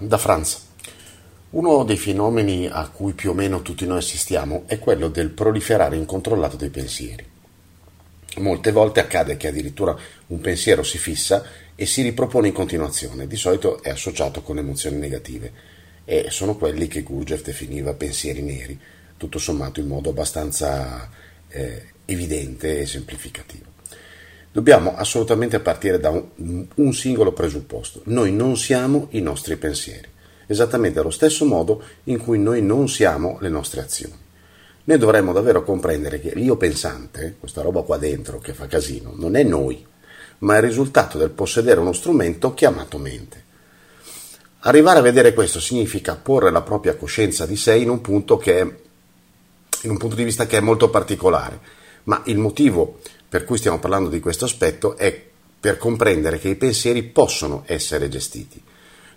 da Franz. Uno dei fenomeni a cui più o meno tutti noi assistiamo è quello del proliferare incontrollato dei pensieri. Molte volte accade che addirittura un pensiero si fissa e si ripropone in continuazione, di solito è associato con emozioni negative e sono quelli che Gurdjieff definiva pensieri neri, tutto sommato in modo abbastanza eh, evidente e semplificativo. Dobbiamo assolutamente partire da un, un singolo presupposto. Noi non siamo i nostri pensieri, esattamente allo stesso modo in cui noi non siamo le nostre azioni. Noi dovremmo davvero comprendere che l'io pensante, questa roba qua dentro che fa casino, non è noi, ma è il risultato del possedere uno strumento chiamato mente. Arrivare a vedere questo significa porre la propria coscienza di sé in un punto, che in un punto di vista che è molto particolare, ma il motivo per cui stiamo parlando di questo aspetto è per comprendere che i pensieri possono essere gestiti.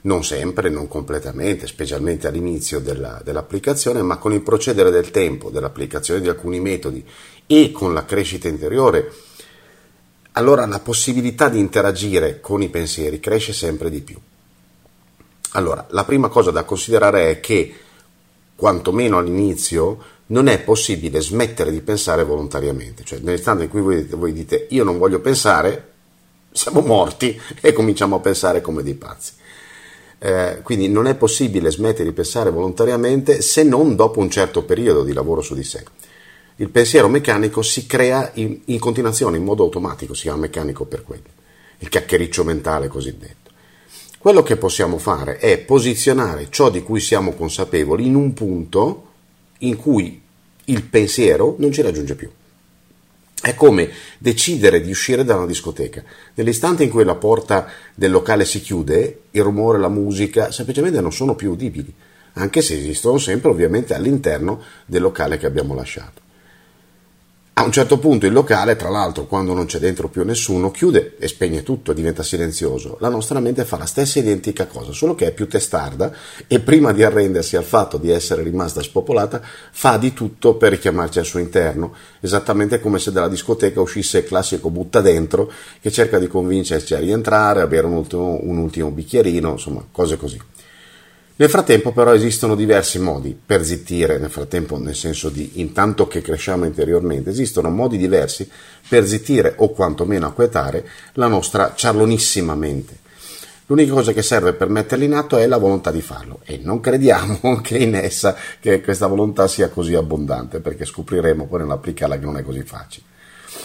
Non sempre, non completamente, specialmente all'inizio della, dell'applicazione, ma con il procedere del tempo, dell'applicazione di alcuni metodi e con la crescita interiore, allora la possibilità di interagire con i pensieri cresce sempre di più. Allora, la prima cosa da considerare è che, quantomeno all'inizio, non è possibile smettere di pensare volontariamente, cioè nell'istante in cui voi, voi dite io non voglio pensare, siamo morti e cominciamo a pensare come dei pazzi. Eh, quindi non è possibile smettere di pensare volontariamente se non dopo un certo periodo di lavoro su di sé. Il pensiero meccanico si crea in, in continuazione, in modo automatico, si chiama meccanico per quello, il chiacchiericcio mentale cosiddetto. Quello che possiamo fare è posizionare ciò di cui siamo consapevoli in un punto in cui il pensiero non ci raggiunge più. È come decidere di uscire da una discoteca. Nell'istante in cui la porta del locale si chiude, il rumore, la musica semplicemente non sono più udibili, anche se esistono sempre ovviamente all'interno del locale che abbiamo lasciato. A un certo punto il locale, tra l'altro, quando non c'è dentro più nessuno, chiude e spegne tutto diventa silenzioso. La nostra mente fa la stessa identica cosa, solo che è più testarda e prima di arrendersi al fatto di essere rimasta spopolata, fa di tutto per richiamarci al suo interno, esattamente come se dalla discoteca uscisse il classico butta dentro che cerca di convincerci a rientrare, a bere un ultimo, un ultimo bicchierino, insomma, cose così. Nel frattempo però esistono diversi modi per zittire, nel frattempo nel senso di intanto che cresciamo interiormente, esistono modi diversi per zittire o quantomeno acquietare la nostra ciarlonissima mente. L'unica cosa che serve per metterla in atto è la volontà di farlo e non crediamo che in essa che questa volontà sia così abbondante perché scopriremo poi nell'applicarla che non è così facile.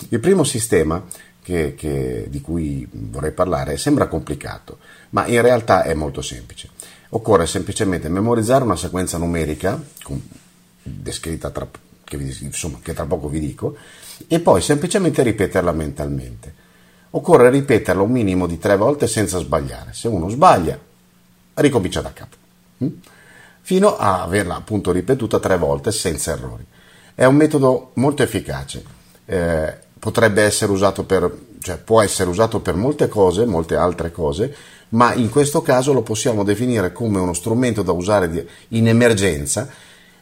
Il primo sistema che, che, di cui vorrei parlare sembra complicato, ma in realtà è molto semplice. Occorre semplicemente memorizzare una sequenza numerica, descritta tra, che, insomma, che tra poco vi dico, e poi semplicemente ripeterla mentalmente. Occorre ripeterla un minimo di tre volte senza sbagliare. Se uno sbaglia, ricomincia da capo. Hm? Fino a averla appunto ripetuta tre volte senza errori. È un metodo molto efficace. Eh, potrebbe essere usato per, cioè può essere usato per molte cose, molte altre cose, ma in questo caso lo possiamo definire come uno strumento da usare in emergenza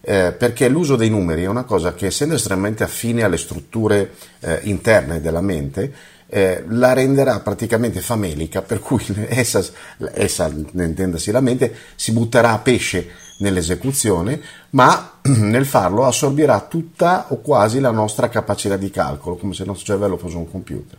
eh, perché l'uso dei numeri è una cosa che essendo estremamente affine alle strutture eh, interne della mente eh, la renderà praticamente famelica per cui essa, essa, intendasi la mente, si butterà a pesce nell'esecuzione, ma nel farlo assorbirà tutta o quasi la nostra capacità di calcolo, come se il nostro cervello fosse un computer.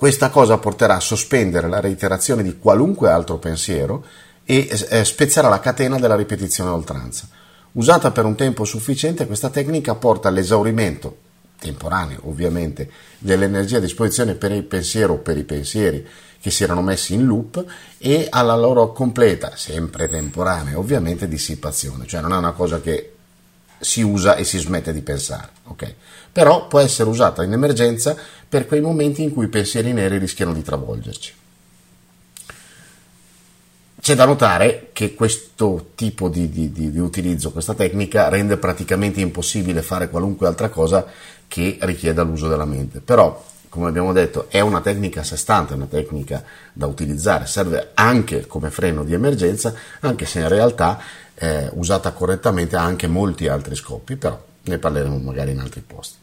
Questa cosa porterà a sospendere la reiterazione di qualunque altro pensiero e eh, spezzerà la catena della ripetizione a oltranza. Usata per un tempo sufficiente, questa tecnica porta all'esaurimento, temporaneo ovviamente, dell'energia a disposizione per il pensiero o per i pensieri che si erano messi in loop e alla loro completa, sempre temporanea ovviamente, dissipazione. Cioè non è una cosa che si usa e si smette di pensare. Okay? Però può essere usata in emergenza per quei momenti in cui i pensieri neri rischiano di travolgerci. C'è da notare che questo tipo di, di, di, di, utilizzo, questa tecnica, rende praticamente impossibile fare qualunque altra cosa che richieda l'uso della mente. Però, come abbiamo detto, è una tecnica a sé stante, una tecnica da utilizzare, serve anche come freno di emergenza, anche se in realtà eh, usata correttamente ha anche molti altri scopi, però ne parleremo magari in altri posti.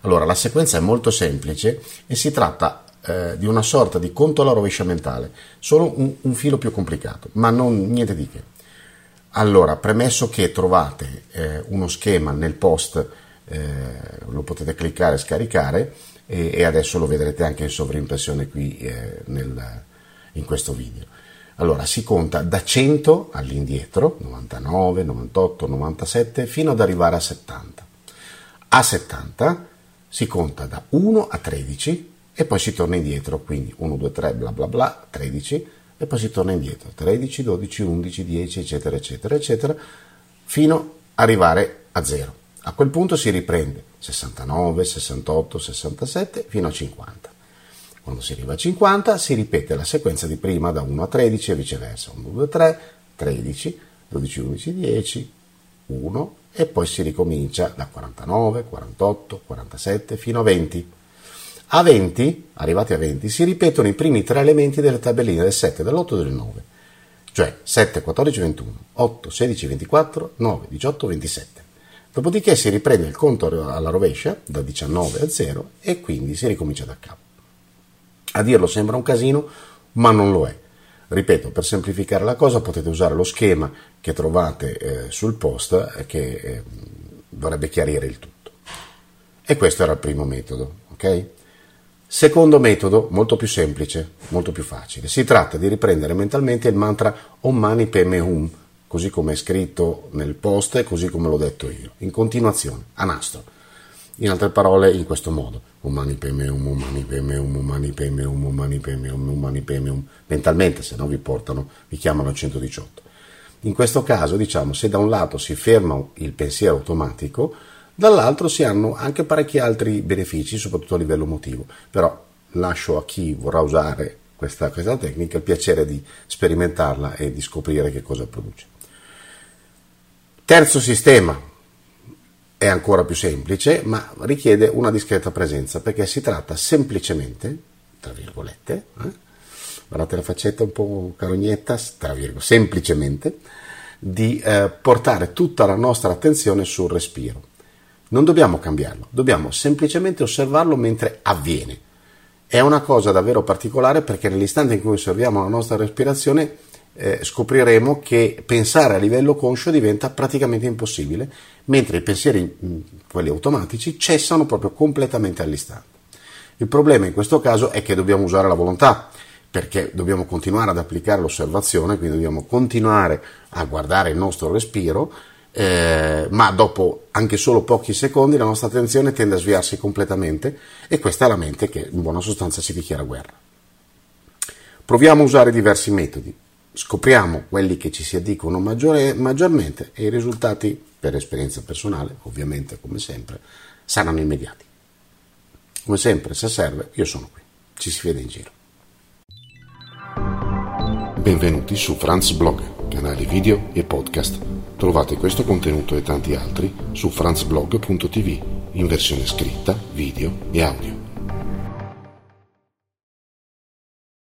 Allora, la sequenza è molto semplice e si tratta eh, di una sorta di conto alla rovescia mentale, solo un, un filo più complicato, ma non niente di che. Allora, premesso che trovate eh, uno schema nel post, eh, lo potete cliccare e scaricare e, e, adesso lo vedrete anche in sovrimpressione qui eh, nel, in questo video. Allora, si conta da 100 all'indietro, 99, 98, 97, fino ad arrivare a 70. A 70 si conta da 1 a 13 e poi si torna indietro, quindi 1, 2, 3, bla bla bla, 13 e poi si torna indietro, 13, 12, 11, 10, eccetera, eccetera, eccetera, fino ad arrivare a 0. A quel punto si riprende 69, 68, 67 fino a 50. Quando si arriva a 50 si ripete la sequenza di prima da 1 a 13 e viceversa, 1, 2, 3, 13, 12, 11, 10, 1 e poi si ricomincia da 49, 48, 47 fino a 20. A 20, arrivati a 20, si ripetono i primi tre elementi delle tabelline del 7, dell'8 e del 9, cioè 7, 14, 21, 8, 16, 24, 9, 18, 27. Dopodiché si riprende il conto alla rovescia, da 19 a 0, e quindi si ricomincia da capo. A dirlo sembra un casino, ma non lo è. Ripeto, per semplificare la cosa potete usare lo schema che trovate eh, sul post eh, che eh, dovrebbe chiarire il tutto. E questo era il primo metodo, ok? Secondo metodo, molto più semplice, molto più facile. Si tratta di riprendere mentalmente il mantra Om Mani Padme Hum, così come è scritto nel post e così come l'ho detto io, in continuazione, a nastro. In altre parole, in questo modo. Om Mani Padme Hum, Om Mani Padme Hum, Om Mani Padme Hum, Om Mani Padme Hum, Om Mani Padme Hum. Mentalmente, se no vi portano, vi chiamano al 118. In questo caso, diciamo, se da un lato si ferma il pensiero automatico, dall'altro si hanno anche parecchi altri benefici, soprattutto a livello emotivo, però lascio a chi vorrà usare questa, questa tecnica il piacere di sperimentarla e di scoprire che cosa produce. Terzo sistema è ancora più semplice, ma richiede una discreta presenza perché si tratta semplicemente, tra virgolette, eh, guardate la faccetta un po' carognetta, tra virgolette, semplicemente, di eh, portare tutta la nostra attenzione sul respiro non dobbiamo cambiarlo, dobbiamo semplicemente osservarlo mentre avviene. È una cosa davvero particolare perché nell'istante in cui osserviamo la nostra respirazione eh, scopriremo che pensare a livello conscio diventa praticamente impossibile, mentre i pensieri, quelli automatici, cessano proprio completamente all'istante. Il problema in questo caso è che dobbiamo usare la volontà, perché dobbiamo continuare ad applicare l'osservazione, quindi dobbiamo continuare a guardare il nostro respiro eh, ma dopo anche solo pochi secondi la nostra attenzione tende a sviarsi completamente e questa è la mente che in buona sostanza si dichiara guerra. Proviamo a usare diversi metodi, scopriamo quelli che ci si addicono maggiore, maggiormente e i risultati, per esperienza personale, ovviamente come sempre, saranno immediati. Come sempre, se serve, io sono qui, ci si vede in giro. Benvenuti su Franz Blog, canale video e podcast Trovate questo contenuto e tanti altri su franzblog.tv in versione scritta, video e audio.